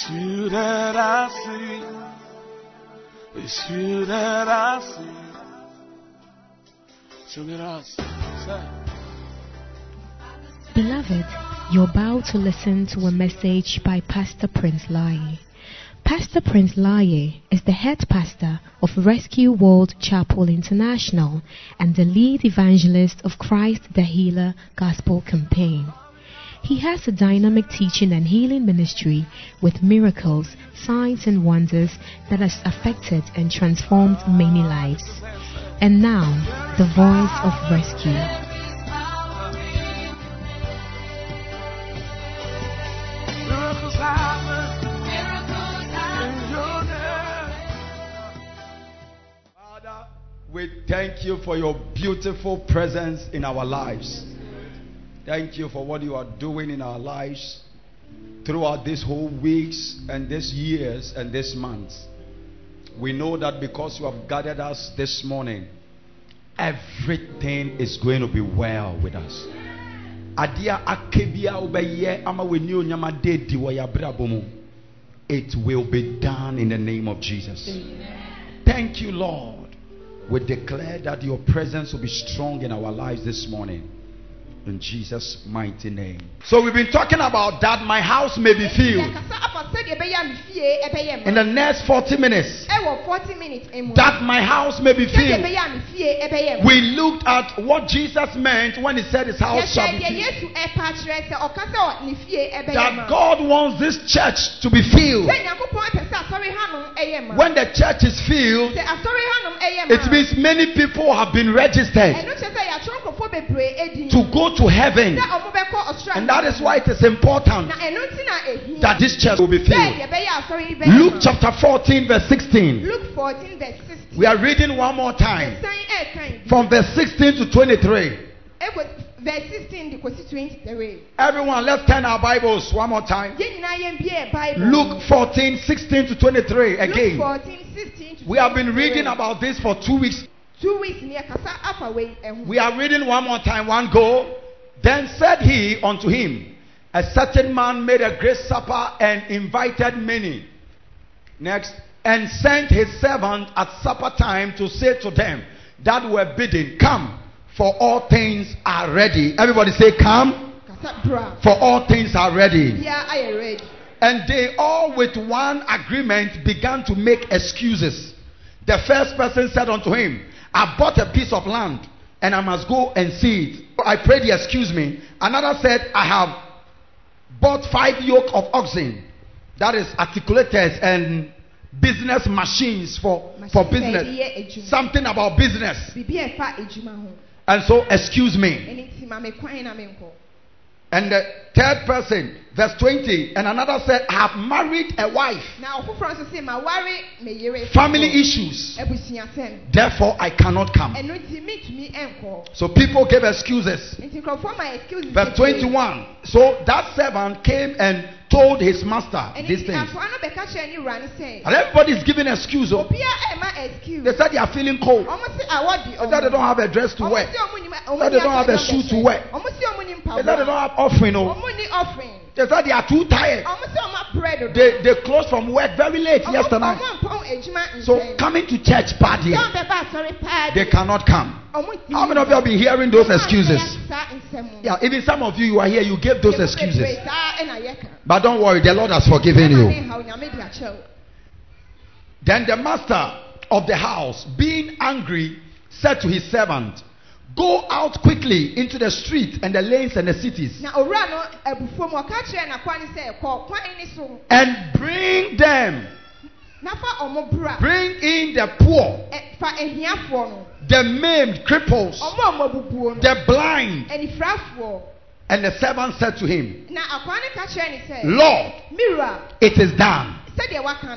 it's you that I see. It's you that I see. Sing it out. Beloved, you're about to listen to a message by Pastor Prince Lai. Pastor Prince Lai is the head pastor of Rescue World Chapel International and the lead evangelist of Christ the Healer Gospel Campaign. He has a dynamic teaching and healing ministry with miracles, signs, and wonders that has affected and transformed many lives. And now, the voice of rescue. We thank you for your beautiful presence in our lives. Thank you for what you are doing in our lives throughout these whole weeks and these years and this months. We know that because you have gathered us this morning, everything is going to be well with us. It will be done in the name of Jesus. Thank you, Lord. We declare that your presence will be strong in our lives this morning. In Jesus' mighty name. So, we've been talking about that my house may be filled. yɛkasa afa sɛdeɛ ɛbɛyɛ a me fie ɛbɛyɛ In the next 40 minutes, ɛwɔ 40 minutes mu that my house may be filled. ɛbɛyɛ a me fie ɛbɛyɛ ma We looked at what Jesus meant when he said his house shall be filled. yesu ɛpa kyerɛ sɛ ɔka sɛ ɔ- ne fie ɛbɛyɛ That God wants this church to be filled. sɛ nyankopɔn ɛpɛ sɛ asɔre hanom ɛyɛ ma When the church is filled, sɛ asɔre hanom ɛyɛ ma it means many people have been registered ɛno kyerɛ sɛ yɛatwerɛ nkurɔfoɔ bebree ɛdi to go to heaven. sɛ ɔmo bɛkɔ ɔsoro And that is why it is important na ɛno nti na ehia that this church will be filled. deɛ ɛbɛyɛ a asɔre yi bɛyɛ Luke chapter 14, verse 16. Luke 14 verse 16 We are reading one more time ɛsan ɛɛkan bi from verse 16 to 23. Eh, verse 16 de kɔsi 23 Everyone, let's turn our Bibles one more time. yɛn nyinaa yɛn bie bible Luke 14, 16 to 23 Luke again. 14 16 to We have been reading about this for two weeks. two weeks ni ɛkasa afa wei eh, We are reading one more time, one go. Then said he unto him, A certain man made a great supper and invited many. Next, and sent his servant at supper time to say to them that were bidden, Come, for all things are ready. Everybody say, Come, for all things are ready. bia ayɛ ready And they all with one agreement began to make excuses. The first person said unto him, I bought a piece of land and I must go and see it. I prayed excuse me. Another said, I have bought five yoke of oxen. That is articulators and business machines for, for business. sɛ ɛde yɛ adwuma. Something about business. biribi a ɛfa adwuma ho And so, excuse me. ɛne nti ma me kwan na menkɔ And the third person, verse 20, and another said, I have married a wife. na ɔfoforɔ nso se ma ware me yere Family issues. Therefore, I cannot come. ɛno nti mentumi ɛnkɔ So people gave excuses. nti nkurɔfoɔ ma excuse Verse 21. So that servant came and told his master these things. afoa no bɛka kyerɛ ne wura no sɛ And everybody is giving excuse. Oh. excuse They said they are feeling cold. ɔmo se awɔ di They said they don't have a dress to wear. se ɔmo nim ɔmo They said they don't have a shoe to wear. ɔmo se ɔmo nim They said they don't have offering. Oh. Ɔmo ni offering They said they are too tired. ɔmo se ɔmo aprɛ dodo They, they closed from work very late yesterday ɔmo night. mpɔn adwuma So coming to church bad here, sɛ ɔbɛba asɔre paa they cannot come. How many of you have been hearing those excuses? Yeah, even some of you, you are here, you gave those excuses. bebree saa ɛna yɛka But don't worry, the Lord has forgiven you. ne haw nyame de akyɛw Then the master of the house, being angry, said to his servant, Go out quickly into the streets and the lanes and the cities, na owura no abufuo mu ɔka kyerɛ n'akwa ne sɛ kɔ kwan ne so. and bring them, na fa ɔmo bra. Bring in the poor, the maimed, cripples, ɔmo a ɔmo abubuo no. the blind. And the servant said to him, na akwa ne ka kyerɛ ne sɛ Lord, it is done. sɛdeɛ waka no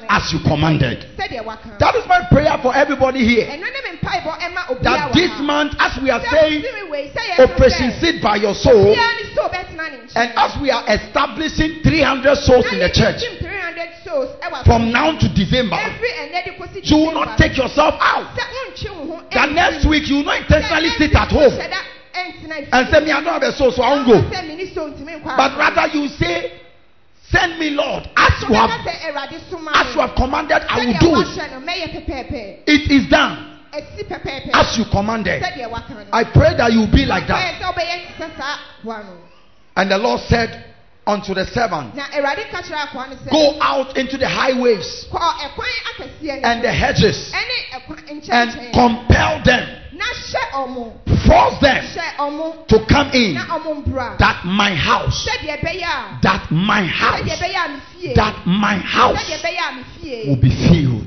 as you commanded. sɛdeɛ waka no That is my prayer for everybody here. ɛno ne me mpaebɔ ɛma obiara That this month, as we are saying, wosiri wei, sɛ yɛka Operation Seed by your soul, obiara ne so bɛtena ne nkyɛn. and as we are establishing 300 souls in the church Team 300 souls ɛwɔ from now to December, Every ɛnɛ de kɔsi you will not take yourself out. Sɛ wontwe wo ho That next week you will not intentionally sit at home. wohyɛ da ɛntena and say, Me, I don't have a soul, so I won't go. sɛ mini nti so ntumi nkɔ But rather you say, Send me, Lord, as you have sɛ Awurade soma as you have commanded, I will do it. wahyɛ no, mɛyɛ. It is done as you commanded. Sɛdeɛ waka no. I pray that you be like that. Ɔyɛ sɛ wobɛyɛ te sɛ saa akoa no. And the Lord said unto the servant, Na Awurade ka kyerɛ akoa no sɛ. Go out into the highways Kɔ ɛkwan akɛseɛ no and the hedges and compel them, Na hyɛ ɔmo. Force them Hyɛ ɔmo. to come in, Na ɔmo mbra. that my house, Sɛdeɛ ɛbɛyɛ a. that my Sɛdeɛ house, that my house will be filled.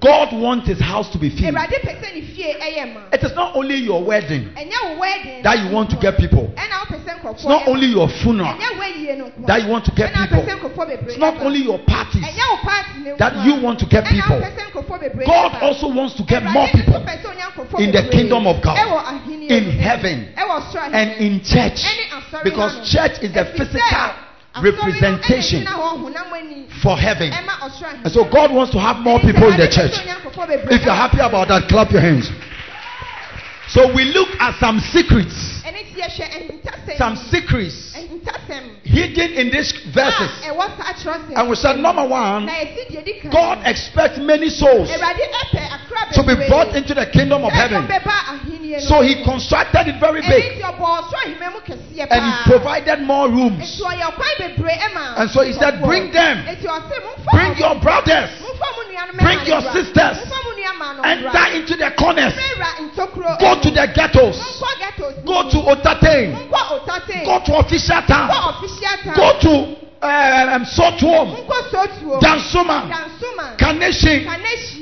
God wants his house to be filled. It is not only your wedding that you want to get people. It's not only your funeral that you want to get people. It's not only your parties that you want to get people. God also wants to get more people in the kingdom of God, in heaven, and in church. Because church is the physical representation ɛna ɛgyina hɔ honam ani for heaven. ɛma ɔsoro ahenni. And so God wants to have more people in the church. sɛ ɔnya nkurɔfoɔ bebree If you're happy about that, clap your hands. So we look at some secrets, ɛne ti yɛhwɛ ɛhintasɛm some secrets hidden in these verses. a ɛwɔ saa kyerɛsɛm And we said, number one, na yɛsi deɛ di kan God expects many souls Awurade ɛpɛ akra to be brought into the kingdom of heaven. ɔbɛba ahenni no So he constructed it very big ti ɔbɔ ɔsoro ahemma mu kɛseɛ and he provided more rooms. nti ɔyɛ ɔkwan bebree ɛma And so he said. Bring them. nti ɔse momfa Bring your brothers, momfa mo nuanom Bring your sisters. enter into the corners, go to the ghettos, go to Otate, go to official town. Go to uh, um, Sotuo. Dansoman. Kaneshie.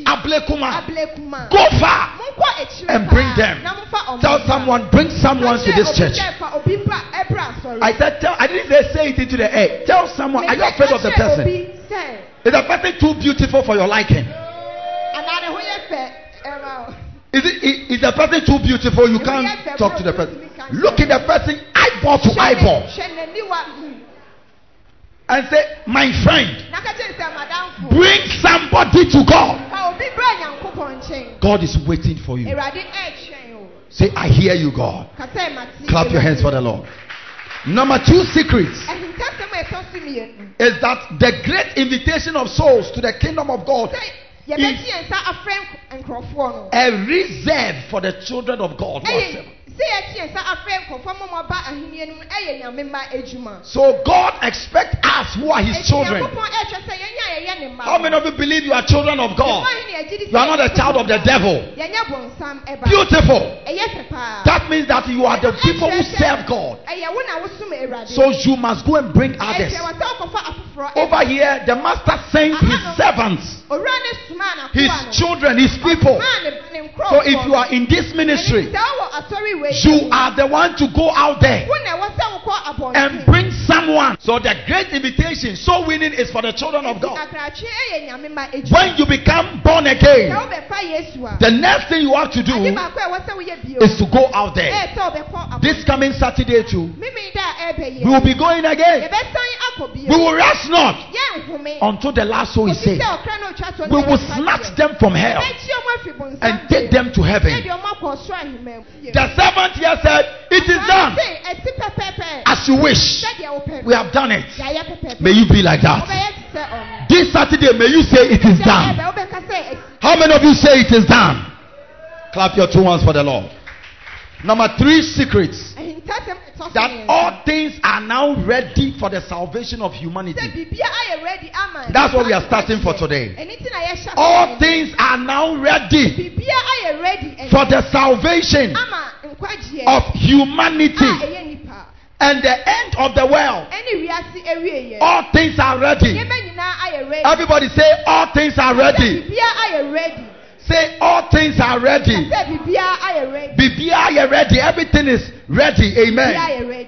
Ablekuma. Go far and bring them. Tell someone, bring someone to this church. obi sɛ fa obi bra- ɛbra asɔre. I said, tell, I didn't say say it into the air. Tell someone, are you afraid of the person? Is the person too beautiful for your liking? "Anaa ne ho yɛ fɛ, ɛma o." Is, it, is the person too beautiful? You can't talk to the person. Look at the person eyeball to eyeball and say, My friend, Na ka kyerɛ sɛ, "Madamfo, bring somebody to God. fa obi bra Nyankopɔn nkyɛn." God is waiting for you. Awurade ɛretwɛn o. Say, I hear you, God. Ka sɛ, "Mate." Clap your hands for the Lord. Number two secrets Ɛhintasɛm a ɛtɔ so mmienu. is that the great invitation of souls to the kingdom of God Sɛ yɛbɛgye yɛn nsa afrɛ nk- nkurɔfoɔ no. a reserve for the children of God. Who are Ɛyɛ saved. sɛ yɛgye yɛn nsa afrɛ nkurɔfoɔ ma wɔn aba ahenni no mu ɛyɛ nyame mma adwuma. So God expects us who are His Enti children. Nyankopɔn ɛretwɛ sɛ yɛnyɛ a yɛyɛ ne mma. How many of you believe you are children of God? Yɛn ahenni yɛgye di sɛ You are not a child of the devil. Yɛnyɛ bɔnsam ɛba. Beautiful. Ɛyɛ fɛ paa. That means that you are the people who serve God. Ɛyɛ wo na wosom Awurade. So you must go and bring others. Ɛsɛ wɔsɛ ɔkɔfa afoforɔ. Over here, the master sent his servants, Owura ne soma na his children, his people. Ɔsomaa ne- ne nkurɔfoɔ. So if you are in this ministry, Ɛnti sɛ wowɔ asɔre wei you are the one to go out there wo na ɛwɔ sɛ wokɔ abɔnten. and bring someone. So the great invitation, so winning, is for the children of God. Akratwe ɛyɛ nyame mma adwuma. When you become born again, wobɛfa Yesu a, the next thing you have to do baako a ɛwɔ sɛ woyɛ bio is to go out there. ɛyɛ sɛ wobɛkɔ abɔnten. This coming Saturday too, Mimi da a ɛrebɛ yi. we will be going again. Yɛbɛsan akɔ bio. We will rest not until the last soul is saved. Sɛ ɔkra no otwa toɔ We will snatch them from hell Yɛbɛkyia ɔmo afiri bonsam and take them to heaven. Sɛdeɛ ɔmo akɔ ɔsoro ahemma mu. The servant here said, It is done Ɔbɛyɛ sɛ, ɛsi pɛpɛɛpɛ. as you wish. We have done it. May you be like that. Wobɛyɛ te sɛ ɔno. This Saturday, may you say it is done. ɛbɛ, wobɛka sɛ, ɛsi- How many of you say it is done? Clap your two hands for the Lord. Number three secrets ɛhintasɛm ɛtɔ so that all things are now ready for the salvation of humanity. biribiara ayɛ ready ama. That's what we are starting for today. Ɛno nti na yɛhyɛ All things are now ready Biribiara ayɛ ready ɛnɛ. for the salvation of humanity and the end of the world. ɛne wiase awie yɛ. All things are ready. Nneɛma nyinaa ayɛ ready. Everybody say, All things are ready. Sɛ biribiara ayɛ ready. Say, All things are ready. Sɛ biribiara ayɛ ready. Bibia, you're ready. Everything is ready. Amen.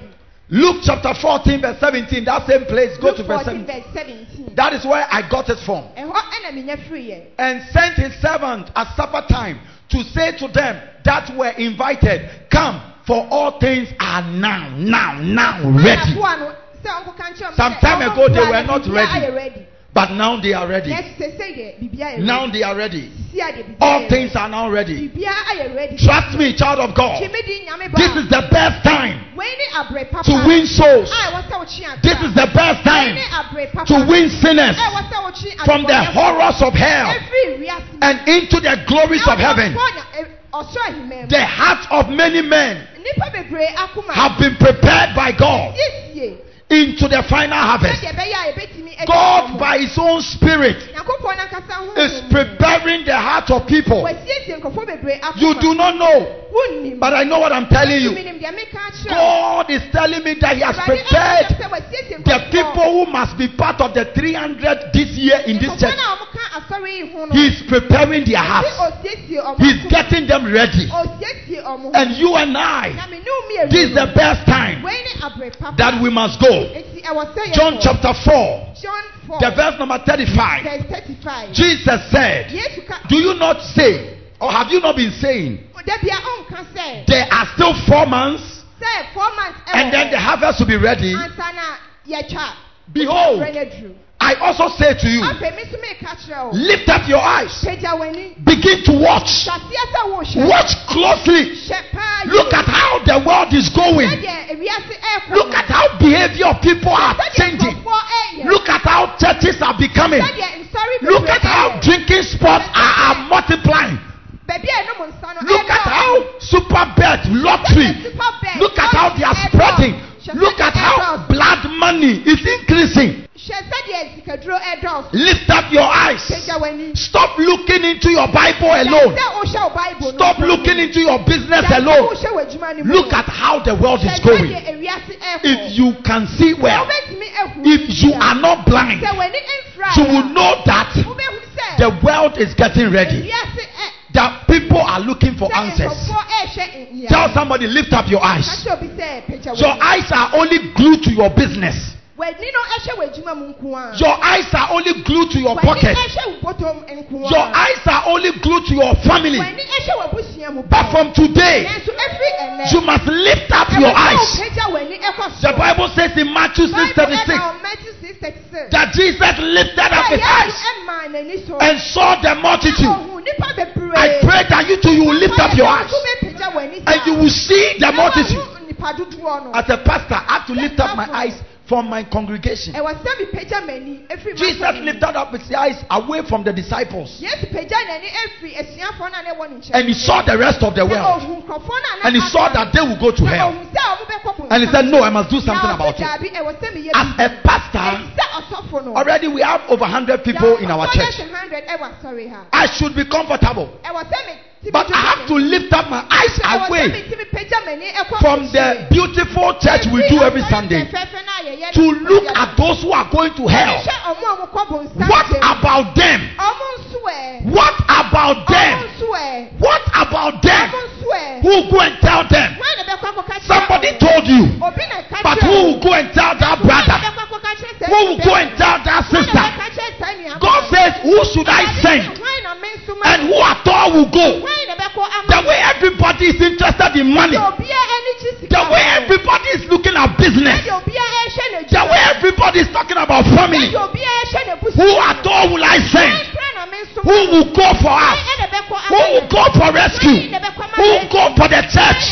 Luke chapter 14, verse 17. That same place. Go Luke to verse 14 verse 17. That is where I got it from. Ɛhɔ ɛna menya firi yɛ. And sent his servant at supper time to say to them that were invited, Come, for all things are now, now, now ready. Anaboa no, sɛ ɔnkɔka nkyerɛ ɔmo Some time ago, they were not ready. But now they are ready. Yes, sɛ sɛ yɛ biribiara Now they are ready. Sisi a deɛ biribiara All things are now ready. Biribiara ayɛ ready. Trust me, child of God. Gyeme di nyame ba. This is the best time Wei ne abrɛ papa. to win souls. A ɛwɔ sɛ. This is the best time ne abrɛ papa. to win sinners A ɛwɔ sɛ wokyi from the horrors of hell Ɛfiri wiase mu. and into the glories of heaven. Ɛwɔ nya- ɛ- ɔsoro ahemman mu. The hearts of many men Nnipa bebree akoma. have been prepared by God. Into the final harvest. God, by His own Spirit, is preparing the heart of people. You do not know, but I know what I'm telling you. God is telling me that He has prepared the people who must be part of the 300 this year in this church. He's preparing their hearts. He's getting them ready. And you and I, this is the best time that we must go. Enti ɛwɔ sɛ John chapter 4, John 4, the verse number 35. verse 35. Jesus said, Do you not say, or have you not been saying, dabi a ɔnka sɛ there are still four months months eh, and then oh. the harvest will be ready? ansa na yɛtwa Behold, brɛ no aduru. I also say to you, afei me nso meka kyerɛ wo lift up your eyes, begin to watch. hwaseɛ sɛ wohwɛ Watch closely. Look at how the world is going. sɛdeɛ ewiase ɛɛkɔ Look at how behavior of people are changing. Look at how churches are becoming. Look at how drinking spots are, are multiplying. Baabi a ɛnom nsa no Look at how super bet, lottery. Sɛdeɛ super bet, Look at how they are spreading. Look at how blood money is increasing. hwɛ sɛdeɛ sikaduro ɛɛdɔɔso Lift up your eyes. Stop looking into your Bible alone. sɛ wohyɛ wo bible no Stop looking into your business alone. wohyɛ w'adwuma no mu Look at how the world is going. sɛdeɛ ewiase ɛɛkɔ. If you can see well, if you are not blind, you will know that the world is getting ready. That people are looking for answers. nyia. Tell somebody, lift up your eyes. kyerɛ obi sɛ, "Pagya Your eyes are only glued to your business. W'ani no ɛhyɛ w'adwuma mu nko ara. Your eyes are only glued to your pocket. ɛhyɛ wo bɔtɔm nko Your eyes are only glued to your family. W'ani ɛhyɛ w'abusua mu But from today, Nanso ɛfiri ɛnnɛ, you must lift up your eyes. wopagya w'ani ɛkɔ The. Bible says in Matthew Bible 6:36 ɛka wɔ Matthew 6:36. that Jesus lifted up his eyes ɛmaa n'ani so. and saw the multitude. Ɔhu nnipa bebree. I pray that you too you will lift up your eyes and you will see the multitude. woahu nnipa dodoɔ no. As a pastor, I have to lift up my eyes from my congregation. ɛwɔ sɛ mepagya m'ani ɛfiri Jesus lifted up his eyes away from the disciples yesu pagya n'ani afiri asuafoɔ no a na ɛwɔ ne nkyɛn and he saw the rest of the world ɔhu nkurɔfoɔ no a na and he saw that they will go to hell. ɔhu sɛ ɔmo bɛkɔ bonsam And he said, No, I must do something about it. "Daabi, ɛwɔ sɛ meyɛ As a pastor, Ɛti sɛ ɔsɔfo no already we have over 100 people in our church. 100 ɛwɔ asɔre ha I should be comfortable. But I have to lift up my eyes away from the beautiful church we do every Sunday to look at those who are going to hell. What about them? Ɔmo nso ɛ What about them? What about them? Who go and tell them? Hwan na bɛkɔ akɔka kyerɛ Somebody told you. obi na ka But who will go and tell that brother? bɛkɔ akɔka kyerɛ saa Who will go and tell that sister? bɛka kyerɛ saa nua God says, Who should I send? sɛ, hwan na me nso ma And who at all will go? Hwan na bɛkɔ ama The way everybody is interested in money, Sɛ obiara ani gye sika the way everybody is looking at business, Sɛdeɛ obiara ɛhyɛ n'adwuma the way everybody is talking about family, Sɛdeɛ obiara ɛhyɛ n'abusua who at all will I send? Kora na me nso Who will go for us? Who will go for rescue? Who will go for the church?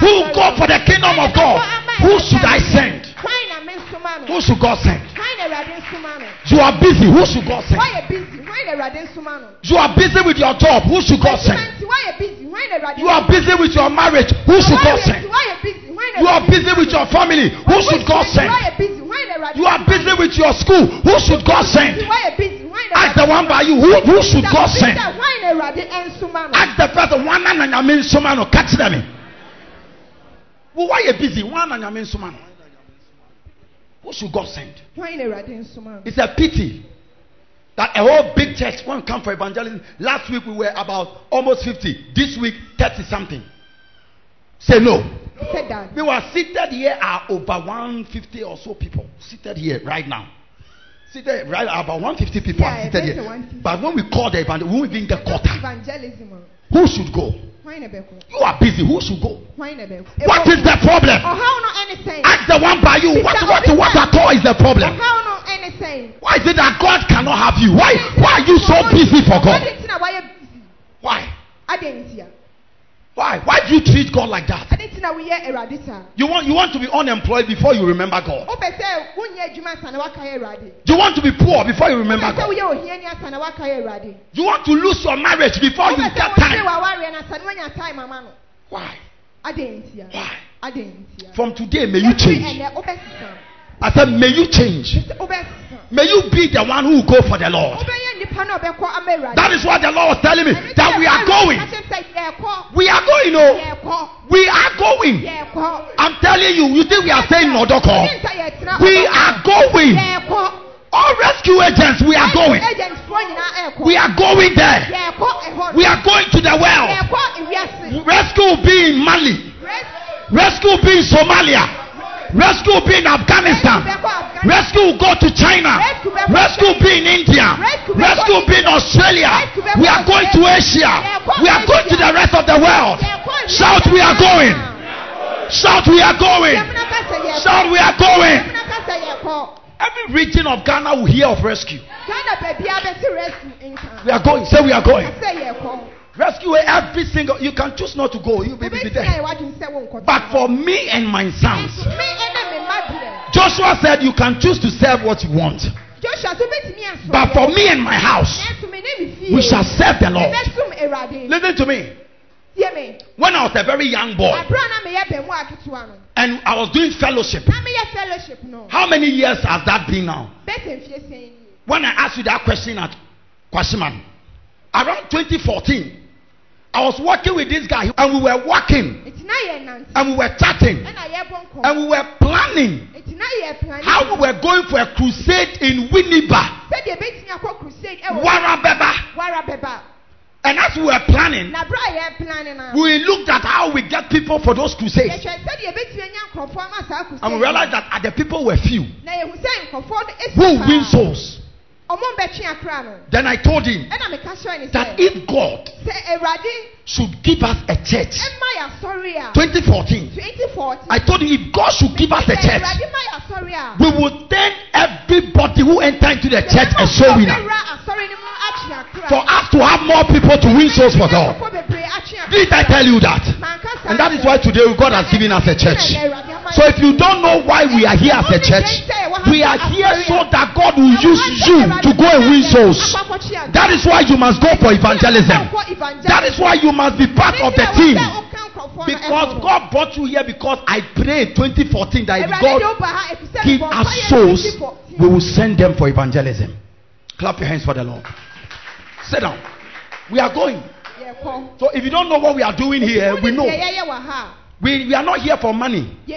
Who will go for the kingdom of God? Who should I send? Hwan na me nso ma no? Who should God send? Hwan na Awurade nso ma no? You are busy. Who should God send? Woayɛ busy. Hwan na Awurade nso ma no? You are busy with your job. Who should God send? nti woayɛ busy. Hwan na Awurade You are nso ma no? busy with your marriage. Who should God send? Woayɛ busy. Hwan na You are busy with your family. Who should God send? Woayɛ busy. Hwan na Awurade You are busy with your school. Who should God send? Woayɛ busy. Hwan na Ask the one by you. Who, who should God send? Hwan na Awurade nso ma no? Ask the person. One na nyame nsoma no. Catch them. Why you busy? One na nyame nsoma no. Who should God send? Hwan na Awurade nso? It's a pity that a whole big church won't come for evangelism. Last week we were about almost 50. This week, 30 something. Say no. Sɛ da. We were seated here are over 150 or so people seated here right now. Seated right about 150 people Yeah, are seated here. But when we call the evangelism, we won't even get quarter. Evangelism. Who should go? You are busy. Who should go? What is the problem? Ɔhaw no ɛne sɛn. Ask the one by you. What, what, what at all is the problem? Ɔhaw no ɛne sɛn. Why is it that God cannot have you? Why why are you so busy for God? Ade nti na wayɛ busy. Why? Ade nti a. Why? Why do you treat God like that? Ade nti na woyɛ Awurade saa. You want you want to be unemployed before you remember God. Wopɛ sɛ wonyɛ adwuma ansa na waka yɛ Awurade. You want to be poor before you remember God. woyɛ ohiani ansa na waka yɛ Awurade. You want to lose your marriage before you Wopɛ sɛ get time. w'awareɛ no ansa na woanya time ama no. Why? Ade nti a. Why? From today, may you change. I said, may you change. May you be the one who go for the Lord. Wobɛyɛ nnipa na ɔbɛkɔ ama Awurade. That is what the Lord was telling me. That we are going. ka kyerɛ sɛ yɛrekɔ. We are going, oh. Yɛrekɔ. We are going. I'm telling you, you think we are saying Nodoko? We are going. All rescue agents, we are going. Agentfoɔ nyinaa ɛrekɔ. We are going there. We are going to the well. Rescue will be in Mali. Rescue will be in Somalia. Rescue will be in Afghanistan. Rescue will go to China. Rescue will be in India. Rescue will be in Australia. We are going to Asia. We are going to the rest of the world. Shout, we are going. Shout, we are going. Yɛmuna ka sɛ yɛrekɔ. Shout, we are going. Yɛmuna ka sɛ yɛrekɔ. Every region of Ghana will hear of rescue. Ghana baabi a bɛsi rescue nka. We are going. Say, we are going. Rescue every single. You can choose not to go. You will be there. yɛ wadwin sɛ. But for me and my sons, me ɛna me mma deɛ. Joshua said, You can choose to serve what you want. Joshua so bɛtumi asɔ. But for me and my house, Nanso me ne me we shall serve the Lord. Listen to me. When I was a very young boy Abura na meyɛ bɛn mu aketewa no. and I was doing fellowship, Na meyɛ fellowship no. how many years has that been now? Bɛsɛ mfie sɛn nie. When I asked you that question at Kwashieman, around 2014, I was working with this guy and we were working Eti na yɛ nante. and we were chatting Ɛna yɛbɔ nkɔmɔ. and we were planning Eti na yɛ plan. how we were going for a crusade in Winneba, Sɛdeɛ ebɛtumi akɔ crusade ɛwɔ. Warabeba. Wara. And as we were planning, Na bere a yɛ plan na. we looked at how we get people for those crusades Yɛhwɛ sɛdeɛ ebɛtumi anya nkurɔfoɔ ama saa crusade. and we realized that the people were few Na yɛhu sɛ nkurɔfoɔ no esi who win souls. Ɔmo mbɛtwe akra no. Then I told him Ɛna meka kyerɛ ne that if God should give us a church, ɛma yɛ asɔre a. 2014, 2014. I told him if God should give us a church, Awurade ma yɛ asɔre a. we will turn everybody who enter into the church a soul winner. Ɔbɛwura asɔre no mu atwe akra. For us to have more people to win souls for God. Nkurɔfoɔ bebree atwe akra. Did I tell you that? And that is why today God has given us a church. So if you don't know why we are here as a church, we are here so that God will use you to go and win souls. That is why you must go for evangelism. That is why you must be part of the team. Because God brought you here because I prayed 2014 that if God give us souls, we will send them for evangelism. Clap your hands for the Lord. Sit down. We are going. So if you don't know what we are doing here, we know. We, we are not here for money. We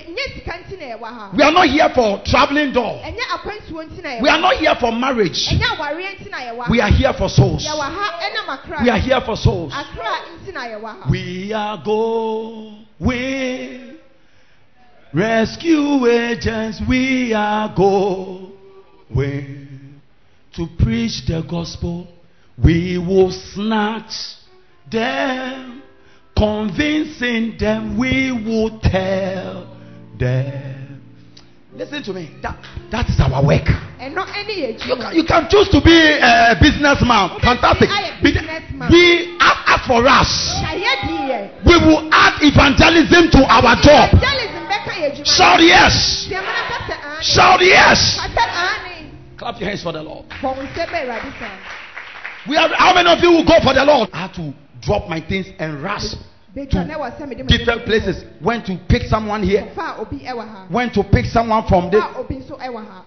are not here for traveling door. We are not here for marriage. We are here for souls. We are here for souls. We are going. Rescue agents, we are going to preach the gospel. We will snatch them, convincing them, we will tell them. Listen to me. That, that is our work. And not You can, you can choose to be a businessman. Fantastic. Be- We as for us, we will add evangelism to our job. Shout yes. Shout yes. Clap your hands for the Lord. We have how many of you will go for the Lord? I had to drop my things and rush to different places. Went to pick someone here. Went to pick someone from there.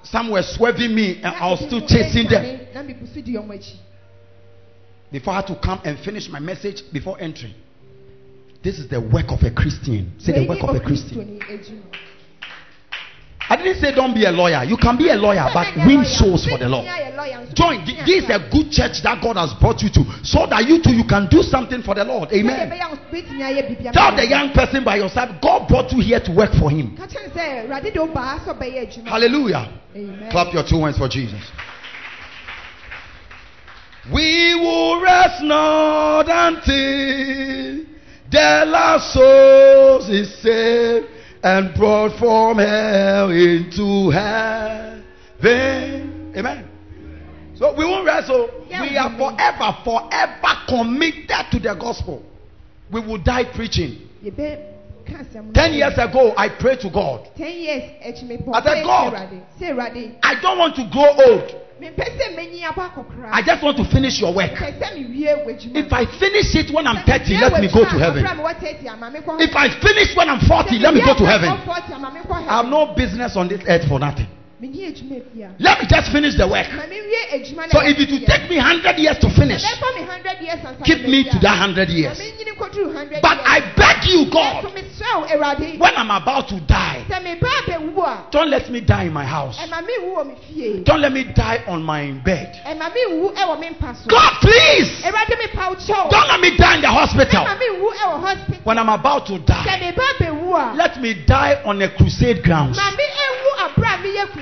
Some were swerving me and I was still chasing them. Before I had to come and finish my message before entering. This is the work of a Christian. Say the work of a Christian. Didn't say don't be a lawyer. You can be a lawyer, but win souls for the Lord. Join. This is a good church that God has brought you to, so that you too you can do something for the Lord. Amen. Tell the young person by yourself, God brought you here to work for Him. Hallelujah. Amen. Clap your two hands for Jesus. We will rest not until the last souls is saved and brought from hell into heaven. Amen. So we won't rest. So Yeah, we are forever, forever committed to the gospel. We will die preaching. yɛbɛ ka asɛm no Ten years ago, I prayed to God. ten years I said, God. I don't want to grow old. Mempɛ sɛ menyi abɔ akɔkora I just want to finish your work. mepɛ sɛ mewie w'adwuma If I finish it when I'm 30, let me go to heaven. ɔbra mewɔ 30 ama mekɔ If I finish when I'm 40, let me go to heaven. 40 ama mekɔ I have no business on this earth for nothing. Menyi adwuma bia Let me just finish the work. ma mewie adwuma So if it will take me 100 years to finish, ɛbɛfa me 100 years ansa keep me to that 100 years. menyini nkɔduru 100 But. I beg you, God, mesrɛ wo awurade when I'm about to die, sɛ meba abɛwu a don't let me die in my house. ɛma menwu wɔ me fie Don't let me die on my bed. ɛma menwu ɛwɔ me mpa so God, please, awurade mepa wo kyɛw don't let me die in the hospital. ɛma menwu ɛwɔ hospital When I'm about to die, meba abɛwu a let me die on a crusade grounds.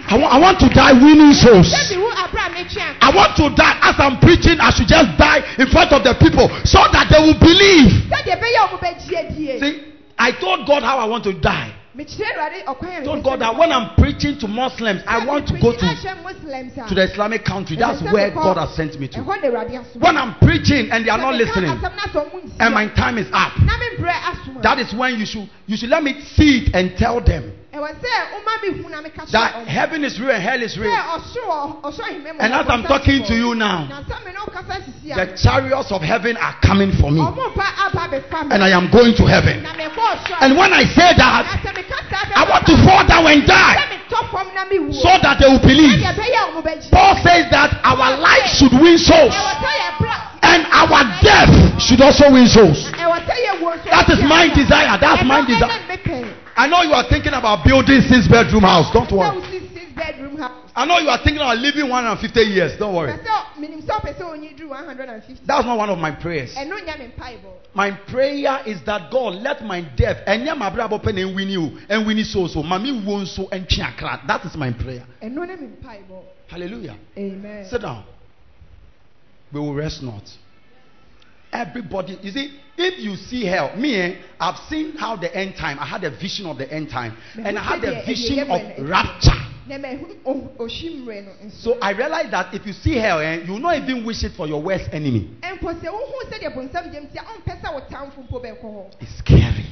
I want to die winning souls. sɛ mewu aberɛ a metwe I want to die as I'm preaching. I should just die in front of the people so that they will believe. sɛdeɛ ɛbɛyɛ ɔmo bɛgye adie See, I told God how I want to die. mekyerɛ awurade ɔkwan told God that when I'm preaching to Muslims, I want to go to, ahyɛ Muslims a, to the Islamic country. That's where God has sent me to. ɛhɔ na awurade asom When I'm preaching and they are not listening, asɛm na sɛ ɔmo ntie and my time is up, na membrɛ asom a, that is when you should you should let me see it and tell them ɛwɔ sɛ woma me hu na meka kyerɛ that heaven is real and hell is real. ɔsoro ɔsoro ahemɛ And as I'm talking to you now, na sɛ me ne wo kasa sisi a the chariots of heaven are coming for me, ɔmo ba aba abɛfa me and I am going to heaven. na mekɔ ɔsoro And when I say that, sɛ meka saa I want to fall down and die. Sɛ metɔ fam na mewu so that they will believe. sɛdeɛ ɛbɛyɛ a ɔmo bɛgye Paul says that our life should win souls, ɛwɔ sɛ yɛbra and our death should also win souls. ɛwɔ sɛ yɛwuo nso That is my desire. That's my desire. I know you are thinking about building six bedroom house. Don't worry. wosi six bedroom house. I know you are thinking about living 150 years. Don't worry. Pɛ sɛ menim sɛ ɔpɛ sɛ onyi duru 150. That's not one of my prayers. ɛno nya me mpaebɔ My prayer is that God let my death and my brother open and win you and win so so. Mami won so and chiakra. That is my prayer. ɛno ne me mpaebɔ Hallelujah. amen Sit down. We will rest not. Everybody, you see, if you see hell, me, eh, I've seen how the end time, I had a vision of the end time, and I had a vision of rapture. na mahu ohwimmerɛ no nso So I realized that if you see hell, eh, you will not even wish it for your worst enemy. mpo sɛ wohu sɛdeɛ bonsam gyam tia ɔmpɛ sɛ wo tamfo mpo bɛkɔ hɔ It's scary.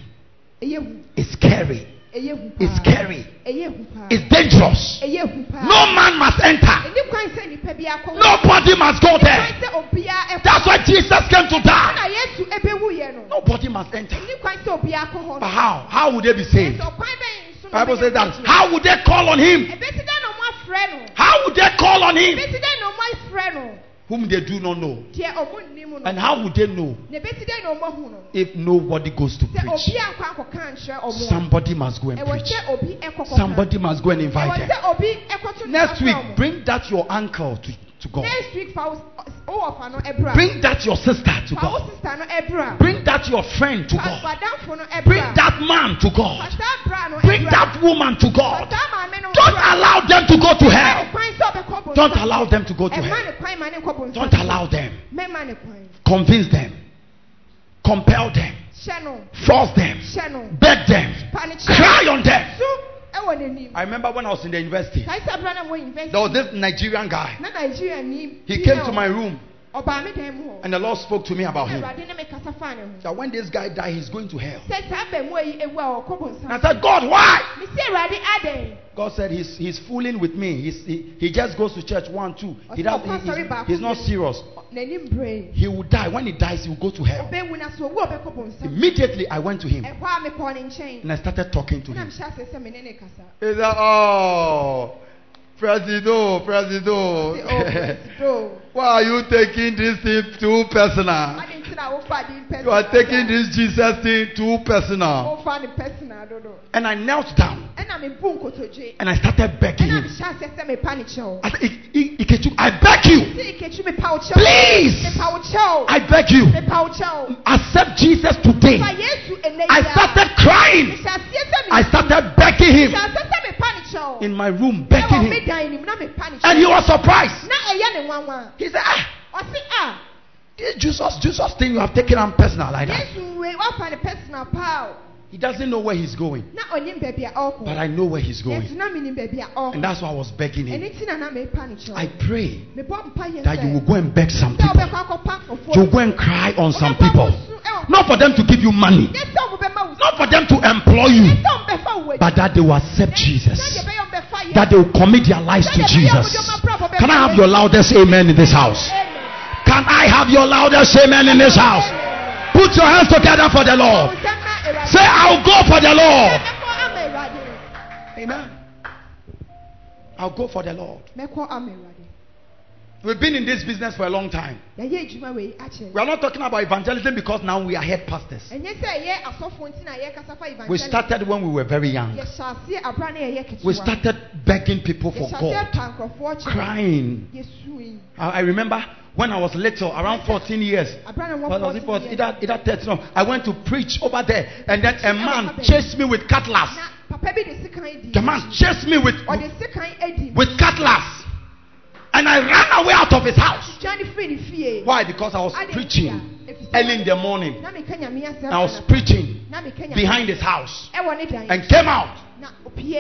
It's scary. It's scary. ɛyɛ hu paa It's dangerous. ɛyɛ hu paa No man must enter. ɛni kwan sɛ nipa bi akɔ hɔ Nobody must go there. sɛ obiara ɛkɔ That's why Jesus came to die. yesu ɛbɛwu yɛ no Nobody must enter. ɛni kwan sɛ obiara akɔ hɔ But how? How would they be saved? ɛsɛ ɔkwan bɛyɛ nso na Bible says that. How would they call on him? ɛbɛsi dɛ na ɔmo afrɛ no How would they call on him? Ɛbɛsi dɛ na ɔmo afrɛ no Whom they do not know. deɛ ɔmo nnim no And how would they know na ɛbɛsi dɛ na ɔmo ahu no if nobody goes to preach? obi akɔ akɔka nkyerɛ ɔmo a Somebody must go and preach. sɛ obi ɛkɔ kɔka Somebody must go and invite them. sɛ obi ɛkɔto ne Next week, bring that your uncle to, to God. next week fa wo wowɔ fa no ɛbra Bring that your sister to God. sista no ɛbra Bring that your friend to God. Bring that man to God. saa bra no Bring that woman to God. saa maame no Don't allow them to go to hell. ne kwan sɛ ɔbɛkɔ bonsam. Don't allow them to go to hell. ne kwan ma ne nkɔ bonsam. Don't allow them. mɛma ne kwan Convince them. Compel them. Force them. Beg them. Cry on them. So ɛwɔ n'anim I remember when I was in the university, kae sɛ abira na mo university there was this Nigerian guy. na nigeria ni He came to my room ɔbaa mi dan mu hɔ and the Lord spoke to me about him. awurade ne me kasa fa ne ho That when this guy died, he's going to hell. sɛ saa bɛn yi ewu a ɔkɔ And I said, God, why? mi si awurade adan God said he's, he's fooling with me. He's, he, he just goes to church one, two. He does, he- he's, he's not serious. N'anim bere He will die. When he dies, he will go to hell. ɔbɛwu na so owu a ɔbɛkɔ bonsam Immediately, I went to him ɛhɔ a mekɔ ne nkyɛn and I started talking to him. mi hyɛ ase sɛ me ne ne kasa He said, Oh, Presido, Presido. do Why are you taking this thing too personal? Adi nti na wofa di personal You are taking this Jesus thing too personal. wofa ne personal dodo And I knelt down. Ɛna mi bu nkotodwe and I started begging him. hyɛ ase sɛ mepa ne kyɛw I said, "Ik- Ik- Ikechu, I beg you, si ikechi mepa wo kyɛw please, mepa wo kyɛw I beg you, accept Jesus today. fa yesu ene I started crying. mi hyɛ aseɛ sɛ mi I started begging him. Hyɛ aseɛ sɛ mepa ne kyɛw in my room, begging him. dan nim na mepa ne And he was surprised. na ɛyɛ ne nwanwa He said, Ah, this Jesus, Jesus thing you have taken on personal like that. yesu wei wafa ne personal paa He doesn't know where he's going, na ɔnim baabi a ɔrekɔ but I know where he's going. na menim baabi a ɔrekɔ And that's why I was begging him. ɛno nti na na mepa no I pray mebɔ mpa yɛ that you will go and beg some people. wobɛkɔ akɔpa nkurɔfoɔ You will go and cry on some people. Not for them to give you money, Nyɛ sɛ wɔbɛma wo not for them to employ you, Nyɛ sɛ wɔbɛfa wo akyi. but that they will accept Jesus. ɛbɛyɛ wɔbɛfa yɛ. That they will commit their lives to Jesus. Can I have your loudest amen in this house? Can I have your loudest amen in this house? Put your hands together for the Lord. Say, I'll go for the Lord. Amen. I'll go for the Lord. Mɛkɔ ama Awurade. We've been in this business for a long time. Yɛyɛ adwuma wei akyɛ. We are not talking about evangelism because now we are head pastors. Ɛnyɛ sɛ ɛyɛ asɔfoɔ nti na yɛkasa fa We started when we were very young. Yɛhyɛ aseɛ abera na yɛyɛ ketewa. We started begging people for God, pa nkurɔfoɔ kyerɛ. crying. I I remember when I was little, around 14 years. Na it was either, either 13. No, I went to preach over there, and then a man chased me with cutlass. Na papa bi de sekan di. The man chased me with, Ɔde sekan adi. with cutlass, and I ran away out of his house. Twa ne firi ne fie. Why? Because I was preaching ntia. Ɛfiri sɛ early in the morning. Na meka nyame asɛm I was preaching Na meka nyame behind his house ɛwɔ ne dan. and came out.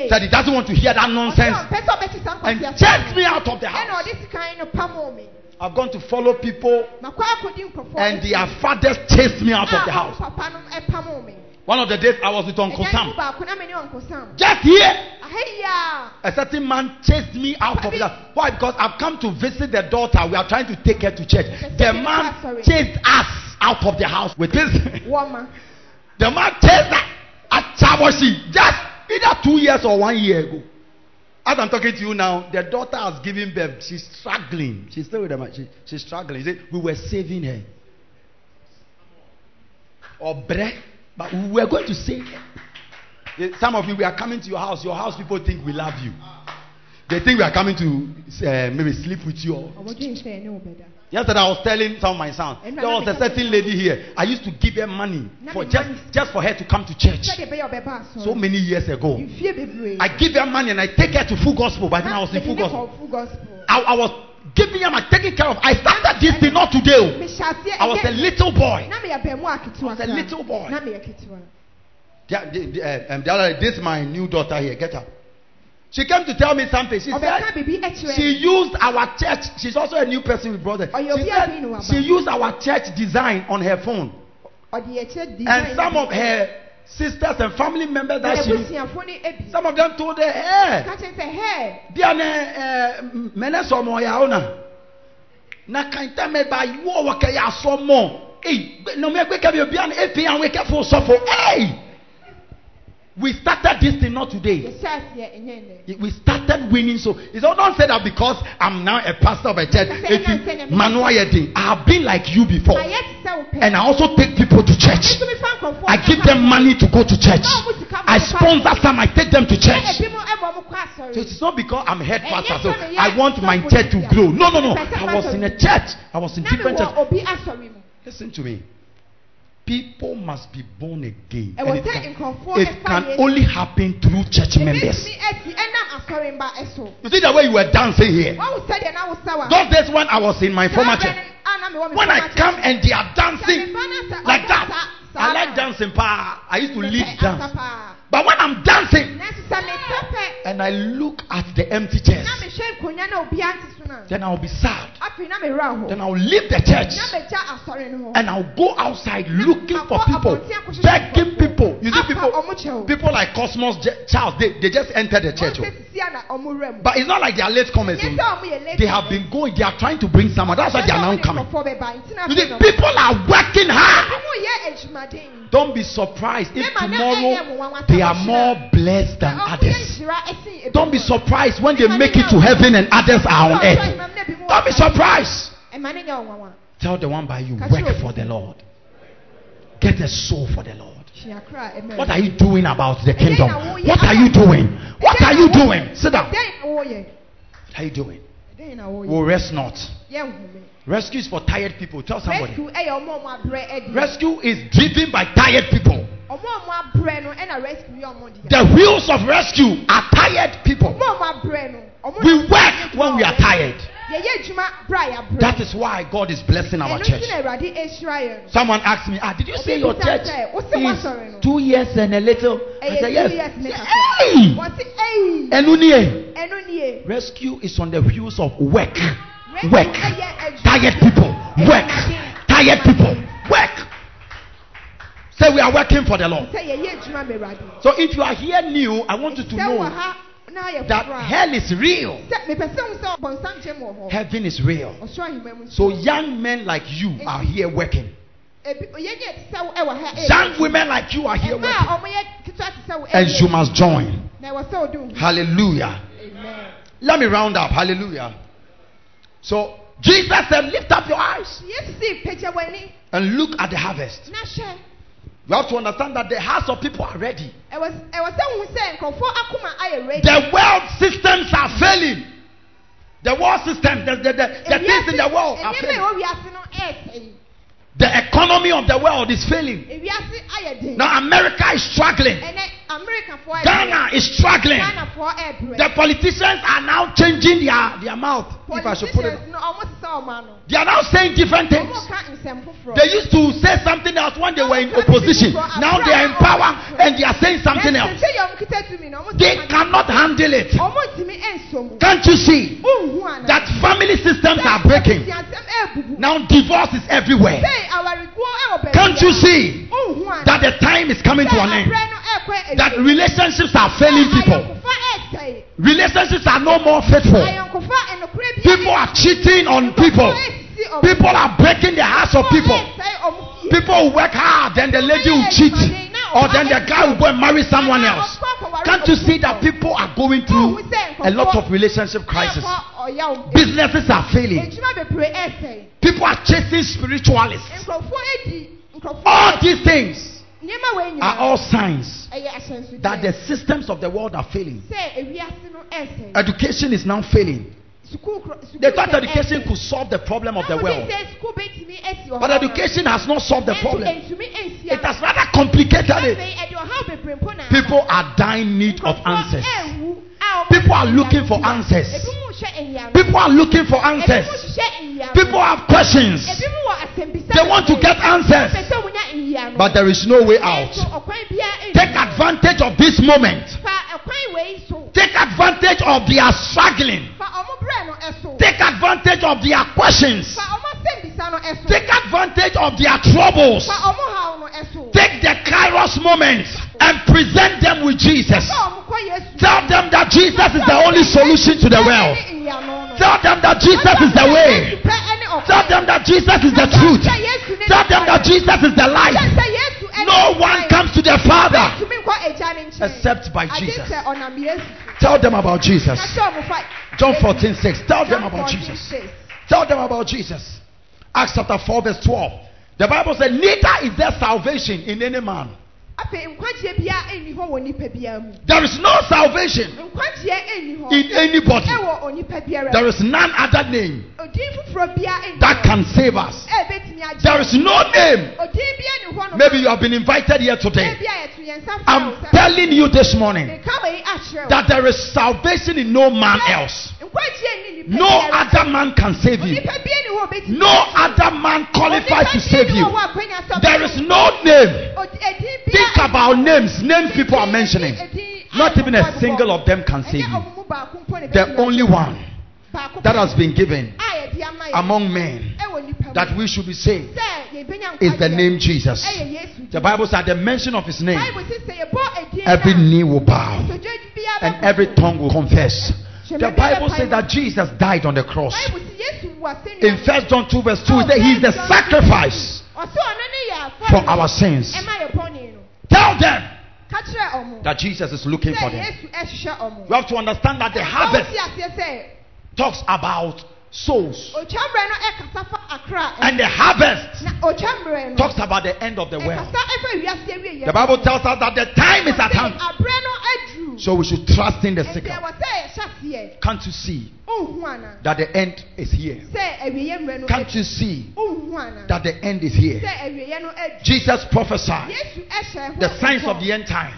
Said he doesn't want to hear that nonsense ɔmpɛ sɛ ɔbɛte saa and chased me out of the house. ɔde sekan no pamoo me. I've gone to follow people Makɔ akɔdi nkurɔfoɔ and their fathers chased me out of the house. no ɛpamoo me. One of the days I was with Uncle Sam. mu baako na me ne Uncle Sam. Just here. A certain man chased me out of the house. Why? Because I've come to visit the daughter. We are trying to take her to church. The man chased us out of the house with this. Wɔma. The man chased us at Chaboshi just either two years or one year ago. As I'm talking to you now, the daughter has given birth. She's struggling. She's still with the man. She, she's struggling. He said, we were saving her. Or bread, but we were going to save her. Eh, Some of you, we are coming to your house. Your house people think we love you. They think we are coming to uh, maybe sleep with you. Or, Ɔmɔdwe nhyɛ ne wo bɛda. Yesterday I was telling some of my sons. There was a certain lady here. I used to give her money for just, just for her to come to church. Sɛdeɛ ɛbɛyɛ a ɔbɛba asɔre. So many years ago. I give her money and I take her to full gospel. By then I was in full Na gospel. kɔ full gospel. I, I was giving her my taking care of. I started this thing not today. oh. I was a little boy. Na meyɛ bɛnmu aketewa. was a little boy. Eh, this is my new daughter here. Get up. She came to tell me something. She said she used our church. She's also a new person we brought her. Oh, She said happy in Waba. she used our church design on her phone. Ɔde ɛkyɛ design And some of her sisters and family members that she ebi. some of them told her, hey, Ka kyerɛ sɛ hɛ. deɛ mene sɔmɔ ya wo na kanta me ba wo wɔ kɛ ya sɔmɔ ei na me gbe kɛ bi obi an efi an we we started this thing not today Yɛhyɛ aseɛ ɛnyɛ nnɛ. we started winning so it's all don't say that because i'm now a pastor of a church Say, eti say, say, manuwa yɛ den i have been like you before Ma yɛ te sɛ wo pɛ. and i also take people to church Nso mi fa nkurɔfoɔ i give them money to go to church Na ɔmo sika ma i sponsor some i take them to church. ebi mo ɛbɔ ɔmo kɔ asɔre. So it's not because I'm head pastor, so I want my church to grow. No, no, no. I was in a church. I was in different church. Listen to me. People must be born again. And it can, it can only happen through church members. Ebitumi esi ɛnam asɔre mba ɛso. You see the way you were dancing here? Wɔn sɛdeɛ na wosa. Those days when I was in my former church, when I come and they are dancing like that, I like dancing. Pa. I used to lead dance. But when I'm dancing Nanso sɛ me pɛpɛ and I look at the empty chairs, na mehwɛ nkonnwa na obiara nte so no a, then I'll be sad. afei na mewerɛ Then. I'll leave the church. Na megya asɔre no hɔ. and I'll go outside looking for people, begging people. You see, people, people like Cosmos Charles, they, they just entered the church. Oh. Sɛ sisi a na ɔmo wura mu. But it's not like they are late comers. Nyɛ sɛ ɔmo yɛ late They have been going, they are trying to bring someone. That's why they are now Nyɛ sɛ ɔmo de coming. nkurɔfoɔ bɛba, nti na You afei see, people are working hard. Ɔmo yɛ adwumaden. Don't be surprised if Nema na ɛyɛ tomorrow they are more blessed than others. nhyira ɛsen ebi Don't be surprised when they make it to heaven and others are on earth. ɔmo imam na bi mu wɔ Don't be surprised. Ɛma ne nyɛ ɔnwanwa. Tell the one by you, work for the Lord. Get a soul for the Lord. Hyia kora ɛmɛ. What are you doing about the kingdom? What are you doing? What are you doing? Sit down. What are you doing? Ɛdɛn na woyɛ? Will rest not. Rescue is for tired people. Tell somebody. Rescue ɛyɛ ɔmo a ɔmo abrɛ ɛdi. Rescue is driven by tired people. Ɔmo a ɔmo abrɛ no ɛna rescue yɛ ɔmo di. The wheels of rescue are tired people. Ɔmo a ɔmo abrɛ no. ɔmo We work when we are tired. Yɛyɛ yɛyɛ adwuma bra yɛabrɛ That is why God is blessing our church. nti na awurade ahyira yɛn Someone asked me, ah, did you say your church bisa sɛ, "Wo se woasɔre no?" is two years and a little? I said, yes. years ne kakra Hey! wɔse ei Ẹnu ni ẹ. ɛno nie Rescue is on the wheels of work. Work. Tired people. Work. Tired people. Work. Say we are working for the Lord. sɛ yɛyɛ adwuma ma awurade So if you are here new, I want you to know ha na yɛ that hell is real. sɛ mepɛ sɛ hu sɛ ɔbɔnsam gyem wɔ hɔ Heaven is real. ɔsoro ahemma mu So young men like you are here working. ebi yɛnyɛ te sɛ wo ɛwɔ ha ɛyɛ Young women like you are here working. ɔmo yɛ ketewa te sɛ wo And you must join. na ɛwɔ sɛ ɔde wo ho Hallelujah. amen Let me round up. Hallelujah. So Jesus said, Lift up your eyes yesu si pagya w'ani and look at the harvest. You have to understand that the hearts of people are ready. ɛwɔ ɛwɔ sɛ hu sɛ nkurɔfoɔ akoma ayɛ ready The world systems are failing. The world system, the, the, the, the things in the world are failing. ɛwɔ wiase no ɛɛsɛe The economy of the world is failing. ewiase ayɛ den Now America is struggling. ɛnɛ amerikafoɔ ɛɛbrɛ Ghana is struggling. The politicians are now changing their, their mouth. If I should put it. no ɔmo sisa ɔmo They are now saying different things. ɔmo ka nsɛm foforɔ They used to say something else when they were in opposition. Now they are in power and they are saying something else. sɛ yɛ ɔmo kita tumi na ɔmo They cannot handle it. ɔmo ntumi ɛnsom Can't you see that family systems are breaking? Now divorce is everywhere. sɛ awarekuo ɛwɔ baabi Can't you see that the time is coming to an end? ɛɛkɔ That relationships are failing people. Relationships are no more faithful. People are cheating on people. People are breaking the hearts of people. People work hard, then the lady will cheat, or then the guy will go and marry someone else. Can't you see that people are going through a lot of relationship crisis? Businesses are failing. People are chasing spiritualists. All these things are all signs that the systems of the world are failing. sɛ ewiase no ɛɛsɛe Education is now failing. sukuu kuro sukuu They thought education could solve the problem of the world. de sɛ sukuu bɛtumi esi wɔ But education has not solved the problem. It has rather complicated it. Afei, ɛde ɔhaw bebree mpo na aba. People are dying in need of answers. ɛɛwu a wɔn People are looking for answers. Ebi mu hyɛ nyiano. People are looking for answers. People have questions. Ebi mu wɔ asɛmbisa They want to get answers. But there is no way out. Take advantage of this moment. Take advantage of their struggling. Take advantage of their questions. Take advantage of their troubles. Take the kairos moments and present them with Jesus. Tell them that Jesus is the only solution to the world. Tell them that Jesus is the way. Tell them that Jesus is the truth. Tell them that Jesus is the life. No one comes to the Father except by Jesus. Tell them about Jesus. John 14 6. Tell them about Jesus. Tell them about Jesus. Acts chapter 4, verse 12. The Bible said, Neither is there salvation in any man. Afei nkwagyeɛ biara ɛnni hɔ wɔ nipa biara mu There is no salvation nkwagyeɛ ɛnni hɔ in anybody. ɛwɔ onipa biara There is none other name odin foforɔ biara ɛnni that can save us. There is no name. odin biara ni hɔ no Maybe you have been invited here today. ebi a yɛto yɛn nsa I'm fira wo sɛ telling you this morning meka wɔ yi akyerɛ wo that there is salvation in no man else. nkwagyeɛ nni nipa No other man can save you. onipa biara ni hɔ a obɛtumi No other man qualifies to save you. hɔ a akwanya sɛ There is no name. Think about names. Names people are mentioning. Not even a single of them can save you. The only one that has been given among men that we should be saved is the name Jesus. The. Bible said at the mention of his name, says every knee will bow and every tongue will confess. The Bible says that Jesus died on the cross. Says In mu. First John 2, verse 2, it he is the sacrifice for our sins. Tell them Ka kyerɛ ɔmo. that Jesus is looking for them. Yesu ɛhyehyɛ ɔmo. You have to understand that the harvest Ɔmo ti aseɛ sɛ talks about souls, otwammerɛ no ɛkasa fa akra. and the harvest Na otwammerɛ no. talks about the end of the world. ɛkasa ɛfɛ wiase awie yɛ. The Bible tells us that the time is at hand, Abrɛ no aduru. so we should trust in the sickle. ɛwɔ sɛ yɛhyɛ aseɛ. Can't you see. That the end is here? Sɛ awie mmerɛ no Can't you see that the end is here? Sɛ awie no aduru. Jesus prophesied Yesu ɛhyɛ ho the signs of the end time.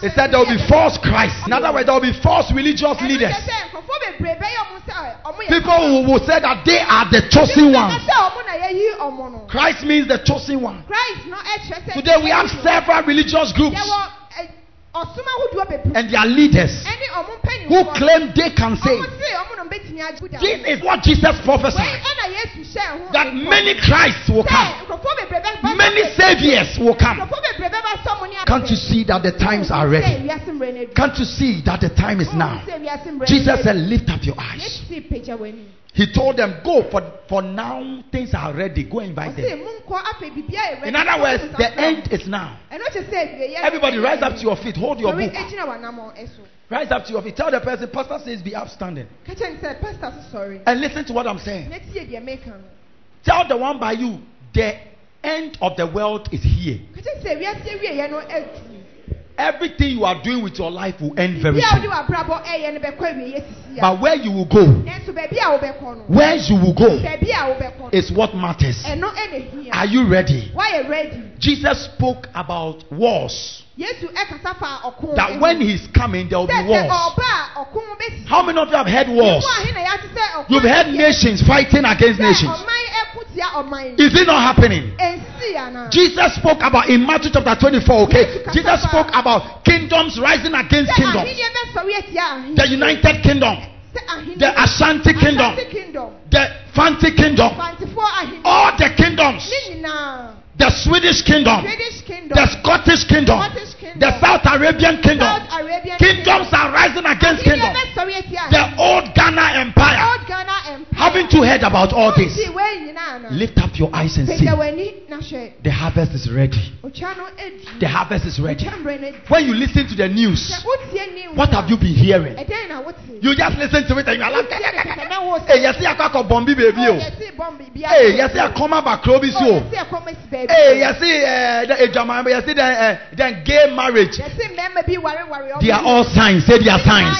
He said there will be false Christ. In other words, there will be false religious leaders. kyerɛ sɛ nkurɔfoɔ bebree bɛyɛ ɔmo sɛ ɛ, ɔmo yɛ People who will say that they are the chosen ones. Ɛsɛ ɔmo na yɛyi ɔmo no. Christ means the chosen one. Christ no ɛkyerɛ sɛ. Today we have several religious groups and their leaders Ɛne ɔmo mpanyinfoɔ. who claim they can save. se ɔmo na mbɛtumi agye da. This is what Jesus prophesied ɛna Yesu hyɛ ho. that many Christs will come, nkurɔfoɔ bebree bɛ- bɛ- many saviors will come. Nkurɔfoɔ bebree bɛba sɔ mo ne Can't you see that the times are ready? wiase mmerɛ no adu. Can't you see that the time is now? sɛ wiase mmerɛ no Jesus said, Lift up your eyes. Yesu pagya w'ani. He told them, Go, for, for now things are ready. Go invite them. mu nkɔ afei biribiara yɛ In other words, the end is now. wo. Ɛno kyerɛ sɛ Everybody, rise up to your feet. Hold your book. egyina w'anammɔn so. Rise up to your feet. Tell the person, Pastor says, Be upstanding. Ka kyerɛ no sɛ pastor so sɔre. And listen to what I'm saying. Na tie deɛ meka no. Tell the one by you, the end of the world is here. Everything you are doing with your life will end very soon. w'abrabɔ ɛyɛ eh, no bɛkɔ awieyɛ sisi a. But where you will go, Nanso baabi a wobɛkɔ no. where you will go, Baabi a wobɛkɔ no. is what matters. Ɛno ɛna hia. Are you ready. Jesus spoke about wars. Yesu ɛkasa fa ɔko. That when he's coming, there will be wars. ɔba a ɔko bɛsi. How many of you have heard wars? Mo ahe na yɛate sɛ ɔko You've heard nations fighting against nations. ɔman ɛko tia ɔman. Is it not happening? Jesus spoke about in Matthew chapter 24, okay? Jesus spoke about kingdoms rising against kingdoms. ahenni bɛsɔre atia ahenni. The United Kingdom, the Ashanti kingdom, the Fanti kingdom, all the kingdoms. The Swedish kingdom, Swedish kingdom. the Scottish kingdom, Scottish kingdom. the South Arabian kingdom. South Arabian Kingdoms are rising against kingdoms. The old Ghana Empire. Old Ghana Empire. Haven't you heard about all this? Wonti wei nyinaa na. Lift up your eyes and see. Pagya w'ani na hwɛ. The harvest is ready. Otwa no adu. The harvest is ready. Otwa mmerɛ no adu. When you listen to the news, what have you been hearing? ɛdɛn na wote? You just listen to it and you are like, Wotie ne kɛkɛ na wo hey, yes, I got bombi baby. Oh, oh. yɛse bɔmb biribiara Hey, yes, I come back Krobi so. yɛse ɛkɔm asi baabi. Hey, yes, uh, the Ejama, yes, the uh, then gay marriage. Yɛse mmarima bi wareware ɔmo They are all signs. Say they are signs.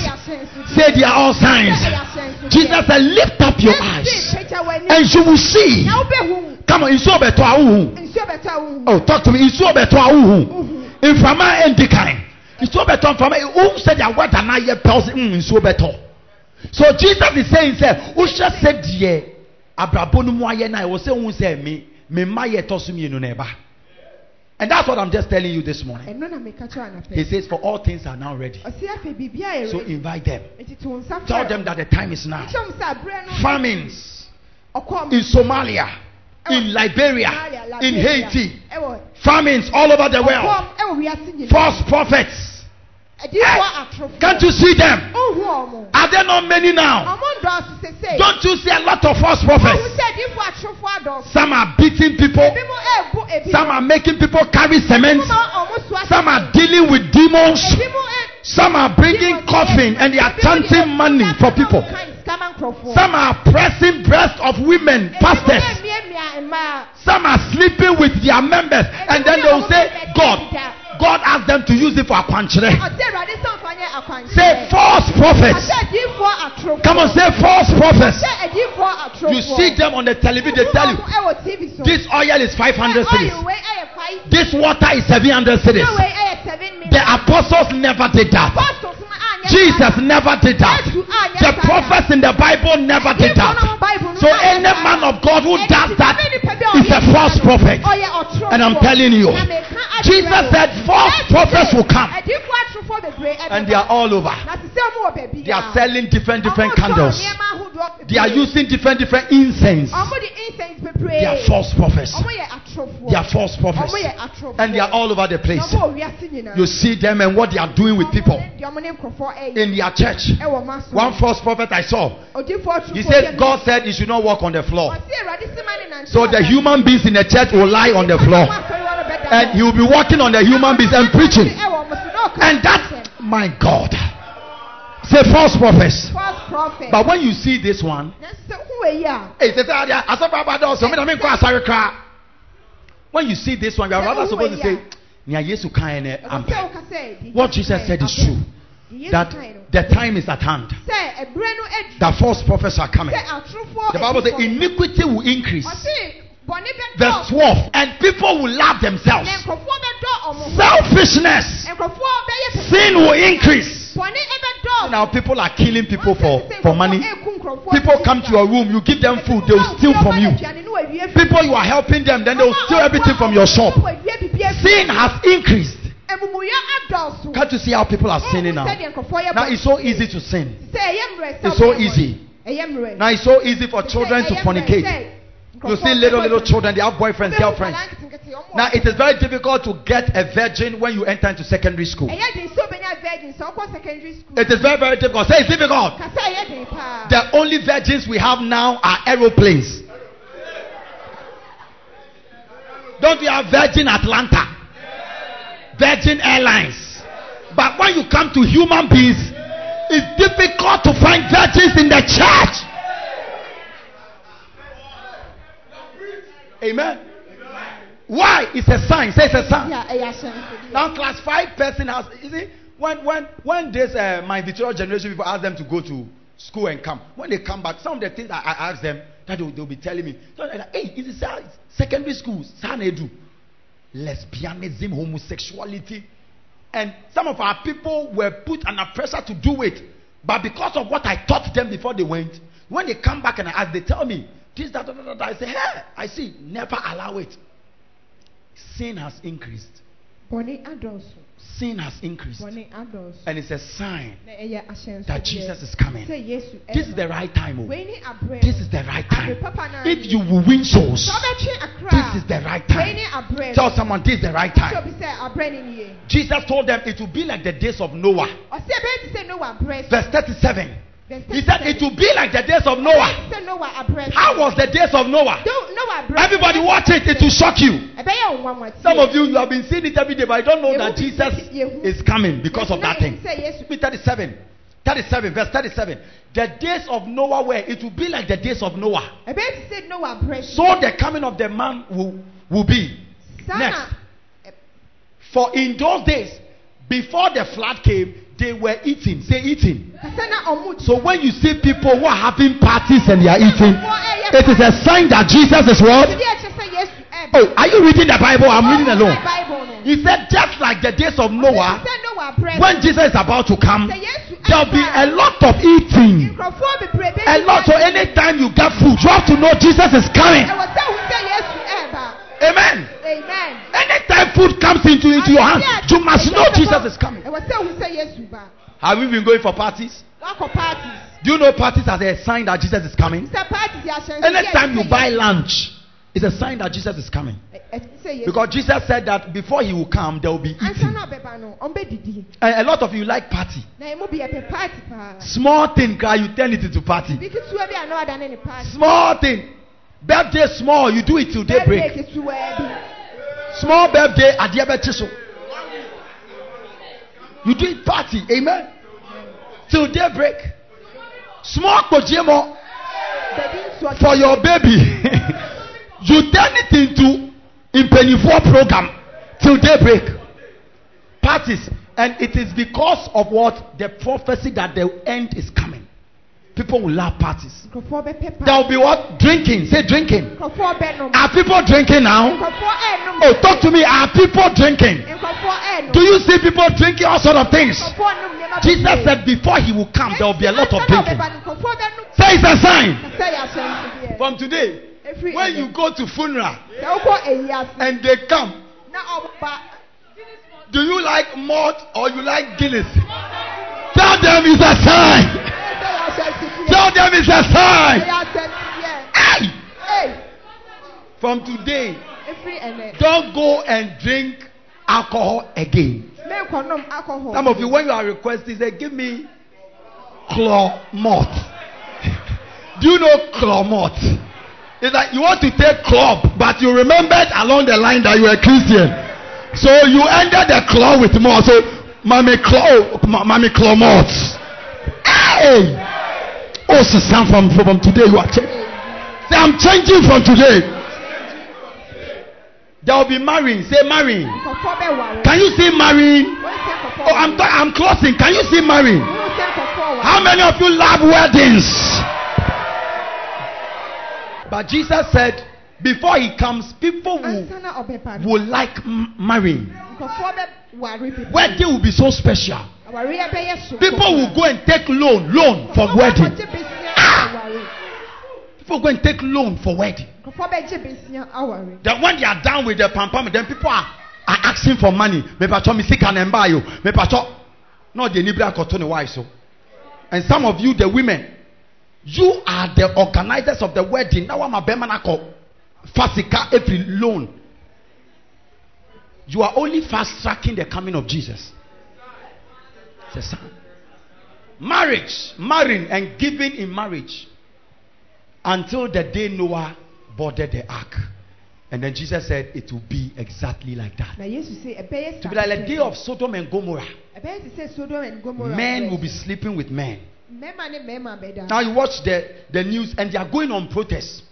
Say they are all signs. Sɛ ɛyɛ ahyɛnsodeɛ. Jesus said, lift up your Yɛse eyes pagya w'ani. and you will see. Na wobɛhu. Come on, nsuo bɛtɔ awuhu. Nsuo bɛtɔ a wohu. Oh, talk to me. Nsuo bɛtɔ awuhu. Wohu. Nframa endi kan. Nsuo bɛtɔ nframa. Who said that weather na yɛ pɛl sɛ mm nsuo bɛtɔ. So Jesus is saying sɛ wohyɛ sɛ deɛ abrabɔ no mu ayɛ na ɛwɔ sɛ ohun sɛ me me mma yɛ tɔ so mmienu na ɛba. And that's what I'm just telling you this morning. Ɛno na meka kyerɛ anapɛ. He says, For all things are now ready. Ɔse afei biribiara yɛ So invite them. Nti to wo nsa Tell them that the time is now. Kyerɛ wɔn sɛ aberɛ no Famines in Somalia, in Liberia, in Haiti, famines all over the world, ɔkɔm ɛwɔ wiase nyinaa. false prophets. Can't you see them? Are there not many now? Ɔmo ndɔɔso sese. Don't you see a lot of false prophets? sɛ adiifoɔ atorofo adɔɔso. Some are beating people, ɛɛbu ebi some are making people carry cement, Ebi mo ɔmo soa some are dealing with demons, ɛ- some are bringing coffin and they are chanting money for people. Some are pressing breasts of women, pastors. Some are sleeping with their members and then they will say, God, God asked them to use it for akwanchere. Say false prophets. Come on, say false prophets. You see them on the television, they tell you this oil is 500 cedis, this water is 700 cedis. The apostles never did that. Jesus never did that. The prophets in the Bible never did that. So any man of God who does that is a false prophet. And I'm telling you, Jesus said false prophets will come and they are all over. They are selling different different candles. They are using different different incense. They are false prophets. They are false prophets. And they are all over the place. You see them and what they are doing with people in their church. One false prophet I saw, he said God said you should not walk on the floor. So the human beings in the church will lie on the floor. And he will be walking on the human beings and preaching. And that, my God, say false prophets. But when you see this one, hey, ah, when you see this one, you are rather supposed to say, "Nia Yesu kan ene ampe." What Jesus said is true. That the time is at hand. The false prophets are coming. The Bible says iniquity will increase. The 12. And people will love themselves. Selfishness. Sin will increase. Now people are killing people for, for money. People come to your room, you give them food, they will steal from you. People you are helping them, then they will steal everything from your shop. Sin has increased. Can't you see how people are sinning now? Now it's so easy to sin. It's so easy. Now it's so easy for children to fornicate. You see little little children, they have boyfriends, girlfriends. Now it is very difficult to get a virgin when you enter into secondary school. ɛyɛ den sɛ obɛnya virgin sɛ ɔkɔ secondary school. It is very very difficult. Say it's difficult. kasa ɛyɛ den paa. The only virgins we have now are aeroplanes. Don't we have Virgin Atlanta? Virgin Airlines. But when you come to human beings, it's difficult to find virgins in the church. Amen. Why? It's a sign. Say it's a sign. Yeah. Now, class five person has. You see, when when when this uh, my Victoria generation people ask them to go to school and come, when they come back, some of the things I, I ask them that they'll, they'll be telling me, so like, hey, is it secondary school? Sanedu, lesbianism, homosexuality, and some of our people were put under pressure to do it, but because of what I taught them before they went, when they come back and I ask, they tell me this, that, that, that, that. I say, hey, I see, never allow it. Sin has increased. Sin has increased. And it's a sign ahyɛnsodeɛ. that Jesus is coming. Oh. This is the right time. oh. wei ni abrɛ. This is the right time. Abrɛ papa naa If you will win souls, sɛ ɔbɛtwe akra. this is the right time. Tell someone this is the right time. obi sɛ abrɛ ni nie. Jesus told them it will be like the days of Noah. ɔsɛ ɛbɛyɛ ti sɛ noah abrɛ. Verse 37. He said it will be like the days of Noah. ti sɛ noah abrɛ. How was the days of Noah? Do- noah abrɛ. Everybody watch it, it will shock you. ɛbɛyɛ nwanwa tie. Some of you, you have been seeing it every day, but I don't know that Jesus is coming because of that thing. sɛ yesu. Be 37. 37, verse 37. The days of Noah were, it will be like the days of Noah. ɛbɛyɛ ti sɛ noah abrɛ. So the coming of the man will, will be. Next. For in those days, before the flood came, they were eating. Say eating. kasa na ɔmo So when you see people who are having parties and they are eating, it is a sign that Jesus is what? Ɛdi ɛkyɛ sɛ yesu ɛba. Oh, are you reading the Bible? I'm reading alone. He said, just like the days of Noah, Sɛ Noah abrɛ. when Jesus is about to come, there'll be a lot of eating. Nkurɔfoɔ bebree bɛ A lot. So anytime you get food, you have to know Jesus is coming. Ɛwɔ sɛ ohun sɛ Yesu ɛba. Amen. Amen. Anytime food comes into, into your hand, you must know Jesus is coming. Ɛwɔ sɛ ohun sɛ Yesu ba. Have you been going for parties? Do you know parties as a sign that Jesus is coming? Sɛ parties yɛ ahyɛnso. Anytime you buy lunch, it's a sign that Jesus is coming. Eh, eh, because Because Jesus said that before he will come, there will be eating. na ɔbɛba no ɔmbɛ didi. And a lot of you like party. Na emu bi yɛpɛ party paa. Small thing, cry, you turn it into party. Bi ketewa bi a na ɔda ne ne party. Small thing. Birthday small, you do it till Birthday daybreak. Small birthday, adeɛ bɛkye so. You do it party, amen. Till daybreak. Small nsuo for your baby. you turn it into impenifoɔ program till daybreak. Parties, and it is because of what the prophecy that the end is coming. People will love parties. There will be what drinking. Say drinking. Are people drinking now? Oh, talk to me. Are people drinking? Do you see people drinking all sort of things? Nkurɔfoɔ nom nneɛma Jesus said before he will come, there will be a lot of Ansa na drinking. ɔbɛba no, nkurɔfoɔ bɛnom. Say it's a sign. Sɛ yɛ ahyɛnsodeɛ. From today, when you go to funeral Sɛ wokɔ eyiase and they come, na ɔba do you like malt or you like Guinness? Tell them it's a sign. Tell them it's a sign. ahyɛnsodeɛ. Hey! From today, don't go and drink alcohol again. Some of you, when you are requesting, say, give me claw malt. Do you know claw malt? It's like you want to take club, but you remembered along the line that you were Christian. So you ended the claw with malt. So, mommy ma- mommy claw malt. Hey! Oh, Sam, from, from today you are changing. Say, I'm changing from today. There will be marrying. Say marrying. Can you see marrying? Wɔn sɛ nkurɔfoɔ Oh, I'm, th- I'm closing. Can you see marrying? Wɔn sɛ nkurɔfoɔ ware. How many of you love weddings? But Jesus said, before he comes, people will, ansa na ɔbɛba no will like m- marrying. nkɔfoɔ bɛ ware bebree Wedding will be so special. Awareɛ bɛyɛ so People will go and take loan, loan for wedding. nkɔfoɔ bɛgye besia aware People go and take loan for wedding. nkɔfoɔ bɛgye besia aware Then when they are done with the pam pam, then people are, are asking for money. Me pacho me sick and buy you. Me pacho no the nibra ne wife so. And some of you, the women, you are the organizers of the wedding. Now I'm a bemanako fasika every loan. You are only fast tracking the coming of Jesus. It's a sign. Marriage, marrying and giving in marriage until the day Noah boarded the ark. And then Jesus said it will be exactly like that. na yesu sɛ ɛbɛyɛ To be like the day of Sodom and Gomorrah. ɛbɛyɛ te sɛ sodom and gomorrah Men will be sleeping with men. mmarima ne mmarima bɛda Now you watch the, the news and they are going on protest.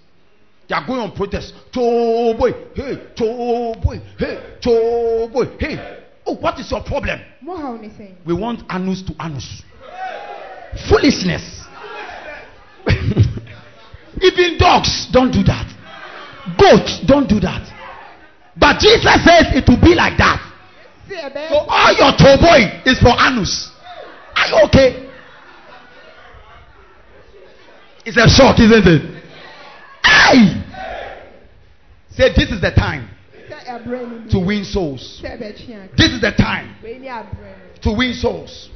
They are going on protest. To boy, hey, to boy, hey, to boy, hey. Oh, what is your problem? Mo haw ne sɛn We want anus to anus. Foolishness. Even dogs don't do that. Goats don't do that. But Jesus says it will be like that. So all your toboy is for anus. Are you okay? It's a shock, isn't it? Hey! Say this is the time sɛ ɛbrɛ no to win souls. This is the time to win souls.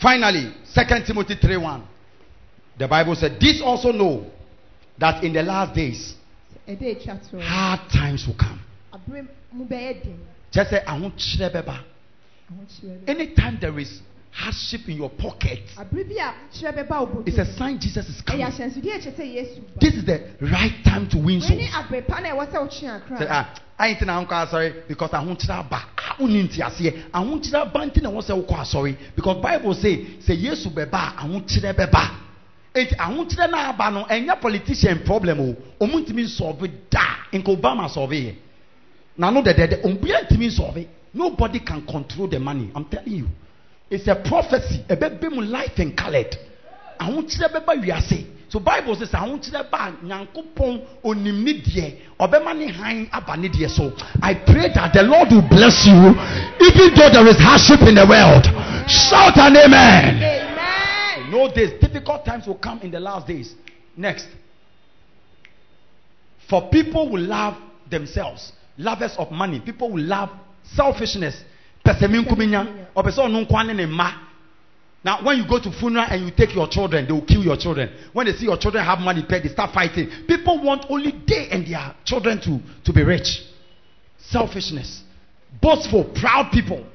Finally, 2 Timothy 3 1. The Bible said, This also know that in the last days hard times will come. Just say, Anytime there is hardship in your pocket, abrɛ bi a kyerɛ bɛba wo it's a bɔtɔ sign Jesus is ɛyɛ coming. ahyɛnsodeɛ kyerɛ sɛ yesu ba This is the right time to win wei souls. ne abrɛ pa na ɛwɔ sɛ wotwe Say, akra ah, I ain't na uncle sorry because I won't aba. I won't into aseɛ. I won't aba nti na wɔn sɛ wokɔ sorry because Bible say say Yesu bɛba a ahokyerɛ bɛba. Eti ahokyerɛ na aba no ɛnyɛ politician problem o. Ɔmo ntumi nsɔɔbe da nka Obama sɔɔbe yɛ. Na no dɛdɛdɛ obiara ntumi nsɔɔbe. Nobody can control the money. I'm telling you. It's a prophecy. Ɛbɛbɛ mu life and colored. ahokyerɛ bɛba wiase. So bible says ahokyerɛ ba a nyankopɔn onim ne deɛ ɔbɛma ne han aba ne deɛ so. I pray that the lord will bless you even though there is hardship in the world. Shout an amen. Amen. No days difficult times will come in the last days. Next. For people will love themselves lovers of money people will love selfishness pɛsɛ mi nkuminya ɔpɛ sɛ ne ne now when you go to funeral and you take your children they will kill your children. When they see your children have money they start fighting. People want only they and their children to to be rich. Selfishness. Boastful proud people.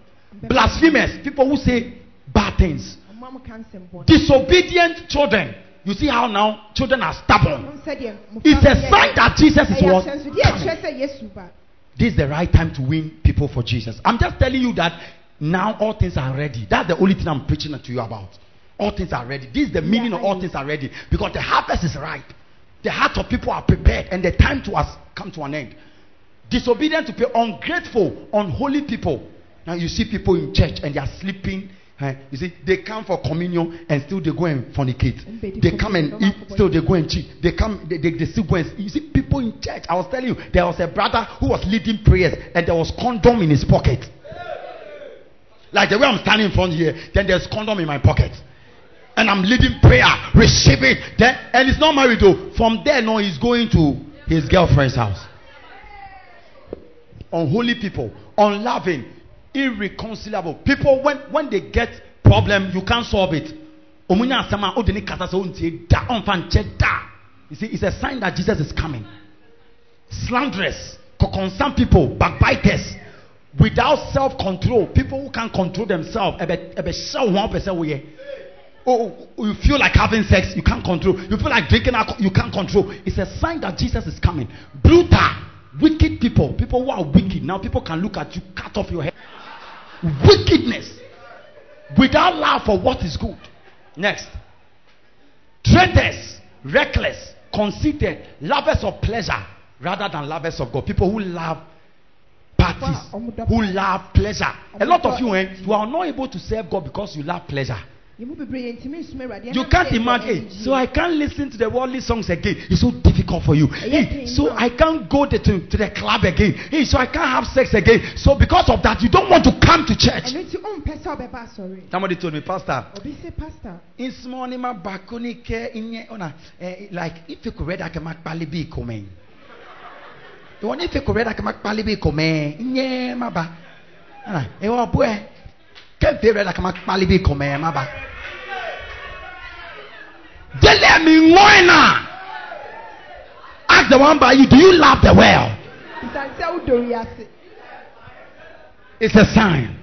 Blasphemous. People who say bad things. Ɔmo a mo ka nsɛm bɔ disobedient children. You see how now children are stubborn. Ɔmo sɛdeɛ mo it's a sign that jesus is what ahyɛnsodeɛ coming. kyerɛ sɛ yesu ba This is the right time to win people for Jesus. I'm just telling you that now all things are ready. That's the only thing I'm preaching to you about. All things are ready. This is the meaning of all things are ready because the harvest is ripe. The hearts of people are prepared and the time to us come to an end. Disobedient to people, ungrateful, unholy people. Now you see people in church and they are sleeping. Eh, You see, they come for communion and still they go and fornicate. They come and eat, still they go and cheat. They come, they, they, they still go and you see people in church. I was telling you, there was a brother who was leading prayers and there was condom in his pocket. Like the way I'm standing in front here, then there's condom in my pocket. And I'm leading prayer, receive it. Then and he's not married though. From there, no, he's going to his girlfriend's house. Unholy people, unloving, irreconcilable. People when when they get problem, you can't solve it. Da da. You see, it's a sign that Jesus is coming. Slanderous, concerned people, backbiters, without self-control, people who can't control themselves. One person we oh, oh, oh, you feel like having sex, you can't control. You feel like drinking alcohol, you can't control. It's a sign that Jesus is coming. Brutal, wicked people, people who are wicked. Now people can look at you, cut off your head. Wickedness, without love for what is good. Next, traitors, reckless, conceited, lovers of pleasure rather than lovers of God. People who love parties, who love pleasure. A lot of you, eh, you are not able to serve God because you love pleasure. You can't imagine. So I can't listen to the worldly songs again. It's so difficult for you. Hey, so I can't go to, to, the club again. Hey, so I can't have sex again. So because of that, you don't want to come to church. Somebody told me, Pastor, nima bakuni ke inye ona eh, like if you could read that kemak palibi komen. The one if you could read that kemak palibi komen inye maba. Ana e wa boy. Can't read that kemak palibi komen maba. Dele mi ngoina. Ask the one by you, do you love the world? bisane sɛ wodɔ wiase It's a sign.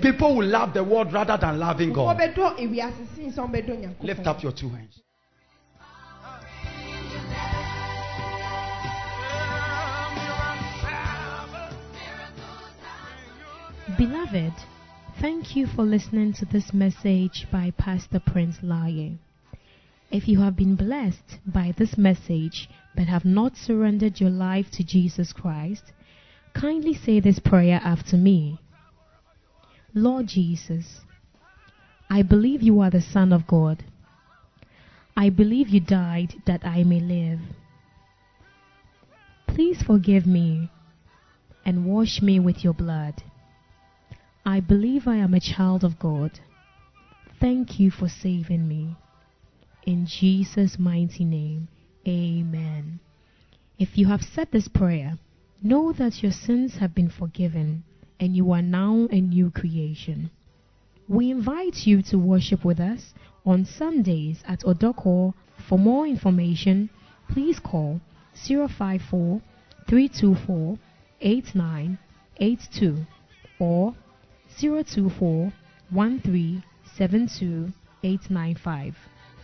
People will love the world rather than loving God. wɔbɛdɔ ewiase sin sɛ wɔbɛdɔ Lift up your two hands. Beloved, thank you for listening to this message by Pastor Prince Laye. If you have been blessed by this message but have not surrendered your life to Jesus Christ, kindly say this prayer after me. Lord Jesus, I believe you are the Son of God. I believe you died that I may live. Please forgive me and wash me with your blood. I believe I am a child of God. Thank you for saving me. In Jesus' mighty name, amen. If you have said this prayer, know that your sins have been forgiven and you are now a new creation. We invite you to worship with us on Sundays at Odoko. For more information, please call 054 324 8982 or 024 1372 895.